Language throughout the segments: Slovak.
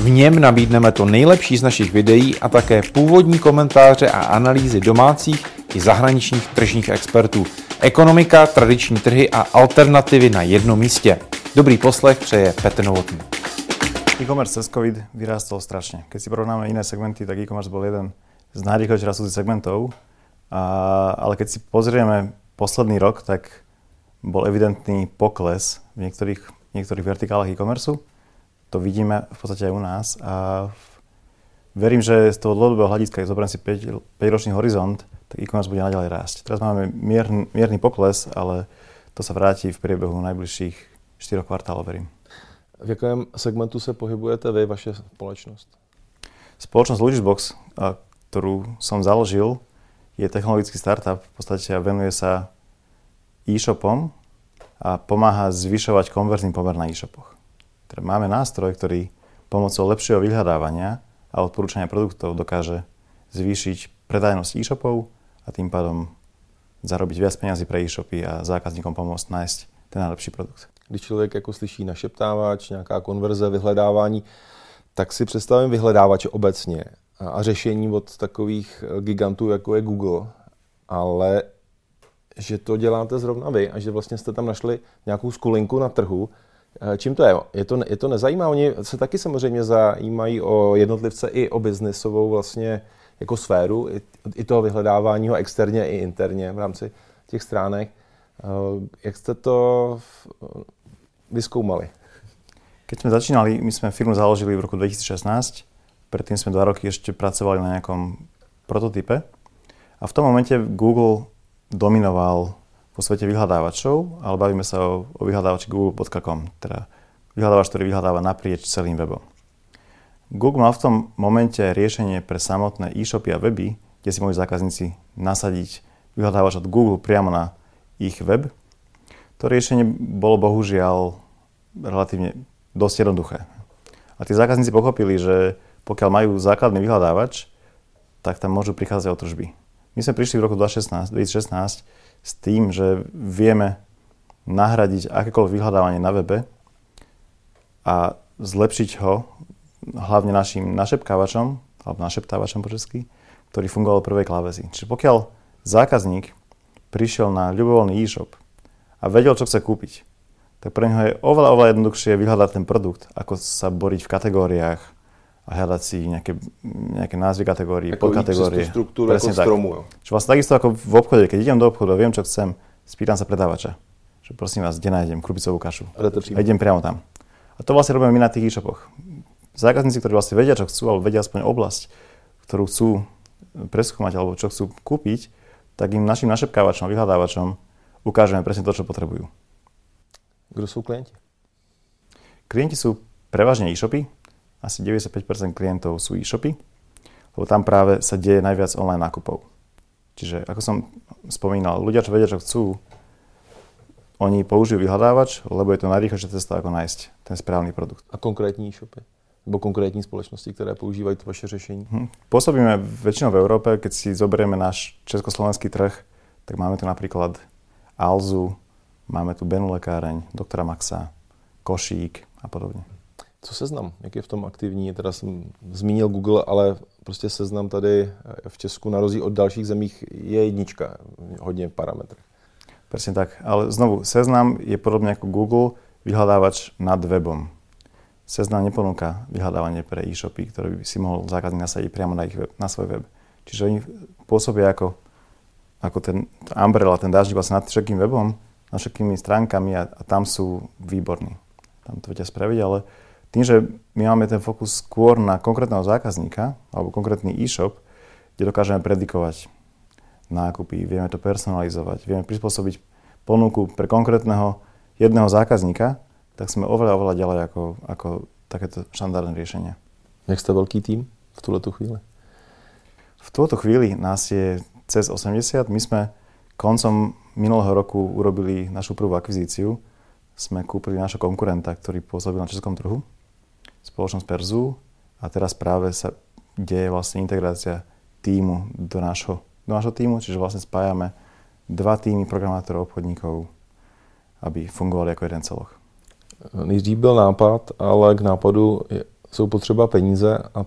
V něm nabídneme to nejlepší z našich videí a také původní komentáře a analýzy domácích i zahraničních tržních expertů. Ekonomika, tradiční trhy a alternativy na jednom místě. Dobrý poslech přeje Petr Novotný. E-commerce cez COVID vyrástol strašne. Keď si porovnáme iné segmenty, tak e-commerce bol jeden z najrýchlejšie rastúcich segmentov. A, ale keď si pozrieme posledný rok, tak bol evidentný pokles v niektorých, niektorých vertikálach e-commerce to vidíme v podstate aj u nás a verím, že z toho dlhodobého hľadiska, keď zoberiem si 5, 5-ročný horizont, tak e-commerce bude naďalej rásť. Teraz máme mierny, mierny pokles, ale to sa vráti v priebehu najbližších 4 kvartálov, verím. V jakém segmentu se pohybujete vy, vaše spoločnosť? Spoločnosť Lugisbox, ktorú som založil, je technologický startup, v podstate venuje sa e-shopom a pomáha zvyšovať konverzný pomer na e-shopoch. Teda máme nástroj, ktorý pomocou lepšieho vyhľadávania a odporúčania produktov dokáže zvýšiť predajnosť e-shopov a tým pádom zarobiť viac peniazy pre e-shopy a zákazníkom pomôcť nájsť ten najlepší produkt. Když člověk jako slyší našeptávač, nějaká konverze, vyhledávání, tak si představím vyhledávače obecně a řešení od takových gigantů, jako je Google, ale že to děláte zrovna vy a že vlastně jste tam našli nějakou skulinku na trhu, Eh, čím to je? Je to, je to nezajímá? Oni se taky samozřejmě zajímají o jednotlivce i o biznesovou vlastně jako sféru, i, i toho vyhledávání ho externě i interně v rámci těch stránek. Eh, jak jste to vyskoumali? Keď sme začínali, my sme firmu založili v roku 2016, predtým sme dva roky ešte pracovali na nejakom prototype a v tom momente Google dominoval vo svete vyhľadávačov, ale bavíme sa o, o vyhľadávači google.com, teda vyhľadávač, ktorý vyhľadáva naprieč celým webom. Google mal v tom momente riešenie pre samotné e-shopy a weby, kde si môžu zákazníci nasadiť vyhľadávač od Google priamo na ich web. To riešenie bolo bohužiaľ relatívne dosť jednoduché. A tí zákazníci pochopili, že pokiaľ majú základný vyhľadávač, tak tam môžu prichádzať o tržby. My sme prišli v roku 2016, 2016 s tým, že vieme nahradiť akékoľvek vyhľadávanie na webe a zlepšiť ho hlavne našim našepkávačom, alebo našeptávačom po česky, ktorý fungoval v prvej klávesi. Čiže pokiaľ zákazník prišiel na ľubovoľný e-shop a vedel, čo chce kúpiť, tak pre neho je oveľa, oveľa jednoduchšie vyhľadať ten produkt, ako sa boriť v kategóriách a hľadať si nejaké, nejaké názvy kategórií, ako podkategórie. štruktúru ako stromu. Jo. Čo vlastne takisto ako v obchode, keď idem do obchodu a viem, čo chcem, spýtam sa predávača. Že prosím vás, kde nájdem krupicovú kašu? A idem priamo tam. A to vlastne robíme my na tých e-shopoch. Zákazníci, ktorí vlastne vedia, čo chcú, alebo vedia aspoň oblasť, ktorú chcú preskúmať alebo čo chcú kúpiť, tak im našim našepkávačom, vyhľadávačom ukážeme presne to, čo potrebujú. Kto sú klienti? Klienti sú prevažne e-shopy, asi 95% klientov sú e-shopy, lebo tam práve sa deje najviac online nákupov. Čiže ako som spomínal, ľudia, čo vedia, čo chcú, oni použijú vyhľadávač, lebo je to najrýchlejšia cesta, ako nájsť ten správny produkt. A konkrétní e-shopy? Nebo konkrétní spoločnosti, ktoré používajú to vaše řešení? Hm. Pôsobíme väčšinou v Európe. Keď si zoberieme náš československý trh, tak máme tu napríklad Alzu, máme tu Benu lekáreň, doktora Maxa, Košík a podobne. Co seznam? Jak je v tom aktivní? Teda jsem zmínil Google, ale prostě seznam tady v Česku na rozdíl od dalších zemích je jednička, hodně parametr. Presne tak, ale znovu, seznam je podobne ako Google vyhľadávač nad webom. Seznam neponúka vyhľadávanie pre e-shopy, ktoré by si mohol zákazník nasadiť priamo na, ich web, na svoj web. Čiže oni pôsobia ako, ako ten umbrella, ten dážnik vlastne nad všetkým webom, nad všetkými stránkami a, a tam sú výborní. Tam to vedia spraviť, ale tým, že my máme ten fokus skôr na konkrétneho zákazníka alebo konkrétny e-shop, kde dokážeme predikovať nákupy, vieme to personalizovať, vieme prispôsobiť ponuku pre konkrétneho jedného zákazníka, tak sme oveľa, oveľa ďalej ako, ako takéto štandardné riešenia. Jak ste veľký tým v túto chvíli? V túto chvíli nás je cez 80. My sme koncom minulého roku urobili našu prvú akvizíciu. Sme kúpili našho konkurenta, ktorý pôsobil na českom trhu, spoločnosť Perzu a teraz práve sa deje vlastne integrácia týmu do nášho, do nášho týmu, čiže vlastne spájame dva týmy programátorov, obchodníkov, aby fungovali ako jeden celok. Nejdřív byl nápad, ale k nápadu jsou potřeba peníze a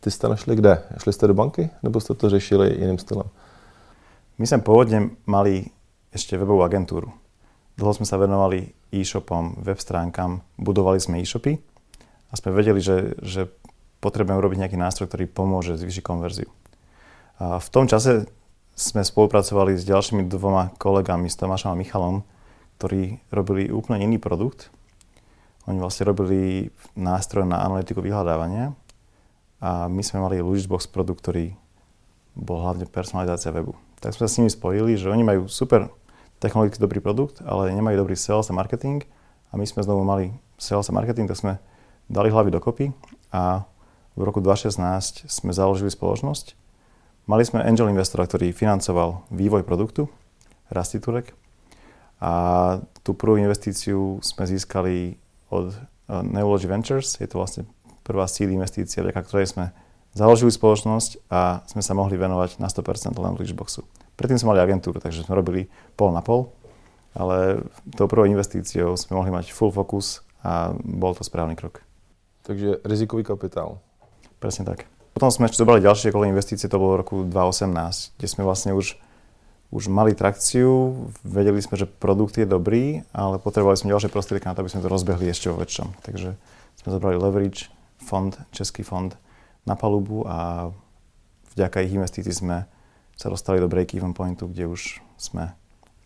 ty jste našli kde? Šli jste do banky nebo jste to řešili jiným stylem? My sme pôvodne mali ešte webovú agentúru. Dlho sme sa venovali e-shopom, web stránkam, budovali sme e-shopy a sme vedeli, že, že potrebujeme urobiť nejaký nástroj, ktorý pomôže zvýšiť konverziu. A v tom čase sme spolupracovali s ďalšími dvoma kolegami, s Tomášom a Michalom, ktorí robili úplne iný produkt. Oni vlastne robili nástroj na analytiku vyhľadávania a my sme mali Luisbox produkt, ktorý bol hlavne personalizácia webu tak sme sa s nimi spojili, že oni majú super technologicky dobrý produkt, ale nemajú dobrý sales a marketing a my sme znovu mali sales a marketing, tak sme dali hlavy dokopy a v roku 2016 sme založili spoločnosť. Mali sme angel investora, ktorý financoval vývoj produktu, Rastiturek a tú prvú investíciu sme získali od eh, Neology Ventures, je to vlastne prvá síl investícia, vďaka ktorej sme Založili spoločnosť a sme sa mohli venovať na 100% len Leashboxu. Predtým sme mali agentúru, takže sme robili pol na pol, ale tou prvou investíciou sme mohli mať full focus a bol to správny krok. Takže rizikový kapitál. Presne tak. Potom sme ešte zobrali ďalšie kolo investície, to bolo v roku 2018, kde sme vlastne už, už mali trakciu, vedeli sme, že produkt je dobrý, ale potrebovali sme ďalšie prostriedky na to, aby sme to rozbehli ešte vo väčšom. Takže sme zobrali leverage, fond, český fond, na palubu a vďaka ich investícií sme sa dostali do break-even pointu, kde už jsme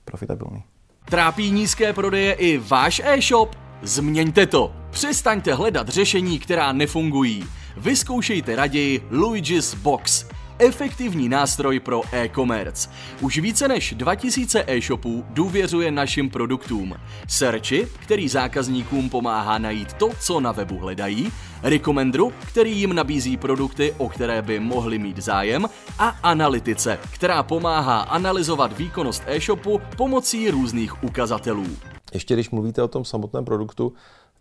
profitabilní. Trápí nízké prodeje i váš e-shop? Změňte to. Přestaňte hledat řešení, která nefungují. Vyzkoušejte raději Luigi's Box efektivní nástroj pro e-commerce. Už více než 2000 e-shopů důvěřuje našim produktům. Searchi, který zákazníkům pomáhá najít to, co na webu hledají, Recommendru, který jim nabízí produkty, o které by mohli mít zájem, a Analytice, která pomáhá analyzovat výkonnost e-shopu pomocí různých ukazatelů. Ještě když mluvíte o tom samotném produktu,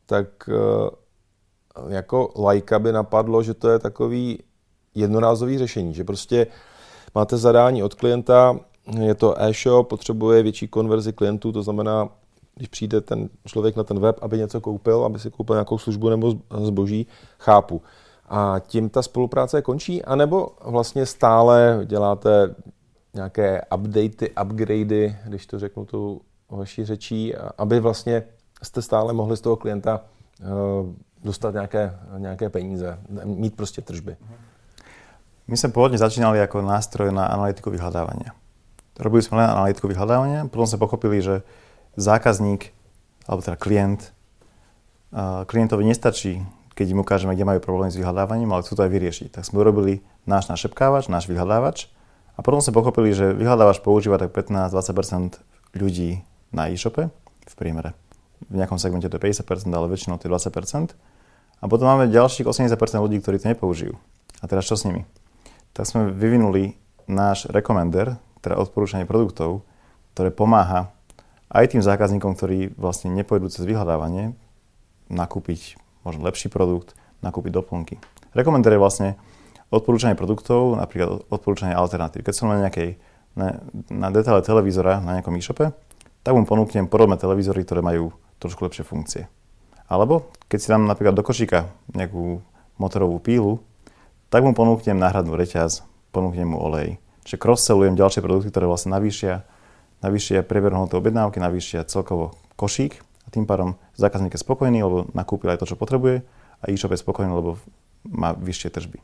tak eh, jako lajka by napadlo, že to je takový jednorázový řešení, že prostě máte zadání od klienta, je to e-shop, potřebuje větší konverzi klientů, to znamená, když přijde ten člověk na ten web, aby něco koupil, aby si koupil nějakou službu nebo zboží, chápu. A tím ta spolupráce končí, anebo vlastně stále děláte nějaké updaty, upgradey, když to řeknu tu vaší řečí, aby vlastně jste stále mohli z toho klienta eh, dostat nějaké, nějaké peníze, mít prostě tržby. My sme pôvodne začínali ako nástroj na analytiku vyhľadávania. Robili sme len analytiku vyhľadávania, potom sme pochopili, že zákazník, alebo teda klient, klientovi nestačí, keď im ukážeme, kde majú problémy s vyhľadávaním, ale chcú to aj vyriešiť. Tak sme urobili náš našepkávač, náš vyhľadávač a potom sme pochopili, že vyhľadávač používa tak 15-20% ľudí na e-shope v priemere. V nejakom segmente to je 50%, ale väčšinou to je 20%. A potom máme ďalších 80% ľudí, ktorí to nepoužijú. A teraz čo s nimi? tak sme vyvinuli náš rekomender, teda odporúčanie produktov, ktoré pomáha aj tým zákazníkom, ktorí vlastne nepôjdu cez vyhľadávanie, nakúpiť možno lepší produkt, nakúpiť doplnky. Rekomender je vlastne odporúčanie produktov, napríklad odporúčanie alternatív. Keď som na nejakej, na, na detaile televízora na nejakom e-shope, tak mu ponúknem podobné televízory, ktoré majú trošku lepšie funkcie. Alebo keď si dám napríklad do košíka nejakú motorovú pílu, tak mu ponúknem náhradnú reťaz, ponúknem mu olej. Čiže cross-sellujem ďalšie produkty, ktoré vlastne navýšia, navýšia prieberu hodnoty objednávky, navýšia celkovo košík a tým pádom zákazník je spokojný, lebo nakúpil aj to, čo potrebuje a e-shop je spokojný, lebo má vyššie tržby.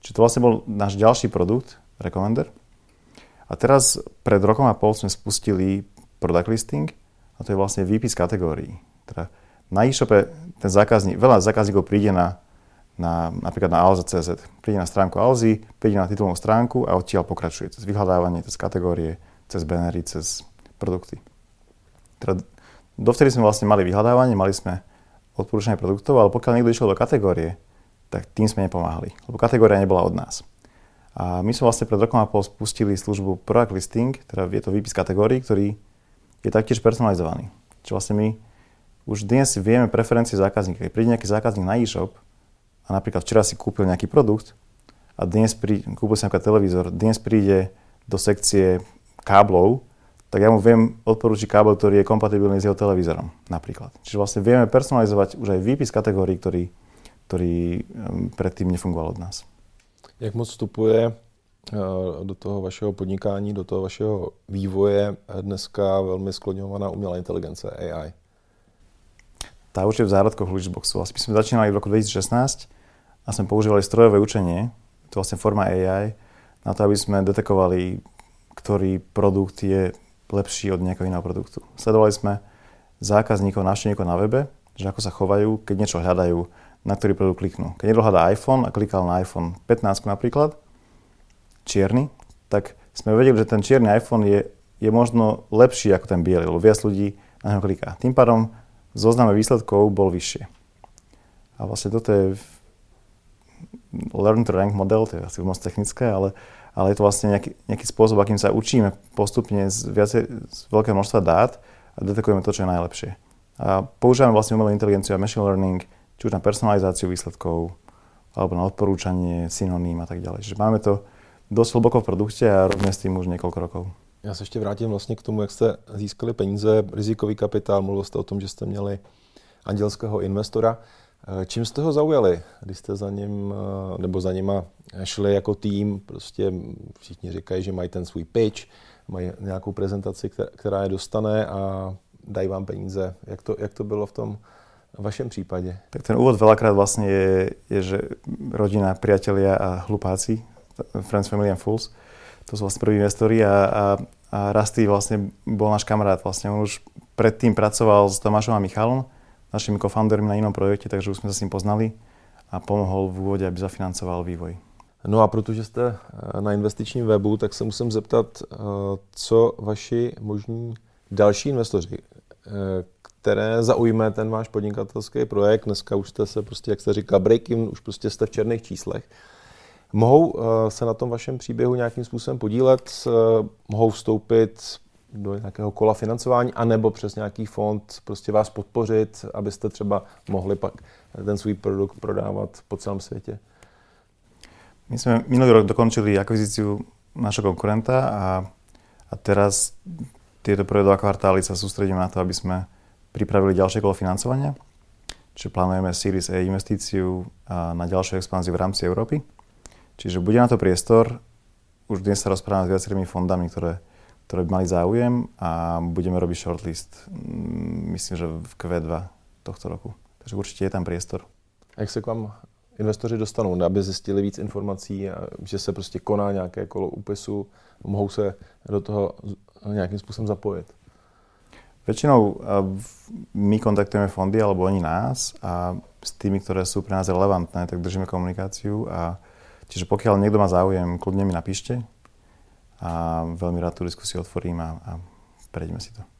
Čiže to vlastne bol náš ďalší produkt, Recommender. A teraz pred rokom a pol sme spustili product listing a to je vlastne výpis kategórií. Teda na e-shope ten zákazník, veľa zákazníkov príde na na, napríklad na Alza.cz. Príde na stránku Alzy, príde na titulnú stránku a odtiaľ pokračuje cez vyhľadávanie, cez kategórie, cez bannery, cez produkty. Teda dovtedy sme vlastne mali vyhľadávanie, mali sme odporúčanie produktov, ale pokiaľ niekto išiel do kategórie, tak tým sme nepomáhali, lebo kategória nebola od nás. A my sme vlastne pred rokom a pol spustili službu Product Listing, teda je to výpis kategórií, ktorý je taktiež personalizovaný. Čiže vlastne my už dnes vieme preferencie zákazníka. Keď príde nejaký zákazník na e-shop a napríklad včera si kúpil nejaký produkt a dnes prí, kúpil si napríklad televízor, dnes príde do sekcie káblov, tak ja mu viem odporúčiť kábel, ktorý je kompatibilný s jeho televízorom napríklad. Čiže vlastne vieme personalizovať už aj výpis kategórií, ktorý, ktorý predtým nefungoval od nás. Jak moc vstupuje do toho vašeho podnikání, do toho vašeho vývoje dneska velmi skloňovaná umělá inteligence AI? Tá už v zárodkoch Luxboxu. Vlastne my sme začínali v roku 2016 a sme používali strojové učenie, to je vlastne forma AI, na to, aby sme detekovali, ktorý produkt je lepší od nejakého iného produktu. Sledovali sme zákazníkov, návštevníkov na webe, že ako sa chovajú, keď niečo hľadajú, na ktorý produkt kliknú. Keď niekto hľadá iPhone a klikal na iPhone 15 napríklad, čierny, tak sme vedeli, že ten čierny iPhone je, je možno lepší ako ten biely, lebo viac ľudí na neho kliká. Tým pádom zozname výsledkov bol vyššie. A vlastne toto je learn to rank model, to je asi moc technické, ale, ale je to vlastne nejaký, nejaký spôsob, akým sa učíme postupne z, viacej, z veľkého množstva dát a detekujeme to, čo je najlepšie. A používame vlastne umelú inteligenciu a machine learning či už na personalizáciu výsledkov, alebo na odporúčanie synoním a tak ďalej. Čiže máme to dosť hlboko v produkte a robíme s tým už několik rokov. Já se ještě vrátím vlastně k tomu, jak jste získali peníze, rizikový kapitál, mluvil jste o tom, že jste měli andělského investora. Eh, čím jste ho zaujali, když jste za ním, eh, nebo za nima šli jako tým, prostě všichni říkají, že mají ten svůj pitch, mají nějakou prezentaci, která je dostane a dají vám peníze. Jak to, jak to bylo v tom vašem případě? Tak ten úvod veľakrát vlastne je, je že rodina, priatelia a hlupáci, Friends, Family and Fools, to sú vlastne prví investori a, a, a Rasty vlastne bol náš kamarát. Vlastne on už predtým pracoval s Tomášom a Michalom, našimi co-foundermi na inom projekte, takže už sme sa s ním poznali a pomohol v úvode, aby zafinancoval vývoj. No a protože jste eh, na investičním webu, tak se musím zeptat, eh, co vaši možní další investoři, eh, které zaujme ten váš podnikatelský projekt. Dneska už jste se prostě, jak jste říkal, breaking, už prostě jste v černých číslech. Mohou eh, se na tom vašem příběhu nějakým způsobem podílet, eh, mohou vstoupit do nějakého kola financování, anebo přes nějaký fond prostě vás podpořit, abyste třeba mohli pak ten svůj produkt prodávat po celém světě? My sme minulý rok dokončili akvizíciu našeho konkurenta a, a teraz tieto prvé dva kvartály sa sústredíme na to, aby sme pripravili ďalšie kolo financovania, čiže plánujeme Series A investíciu na ďalšiu expanziu v rámci Európy. Čiže bude na to priestor. Už dnes sa rozprávame s viacerými fondami, ktoré, ktoré by mali záujem a budeme robiť shortlist, mm, myslím, že v Q2 tohto roku. Takže určite je tam priestor. A jak se k vám investoři dostanou, aby zjistili víc informací, že se prostě koná nějaké kolo úpisu, mohou se do toho nějakým způsobem zapojit? Väčšinou my kontaktujeme fondy alebo oni nás a s tými, ktoré sú pre nás relevantné, tak držíme komunikáciu a čiže pokiaľ niekto má záujem, kľudne mi napíšte a veľmi rád tú diskusiu otvorím a, a prejdeme si to.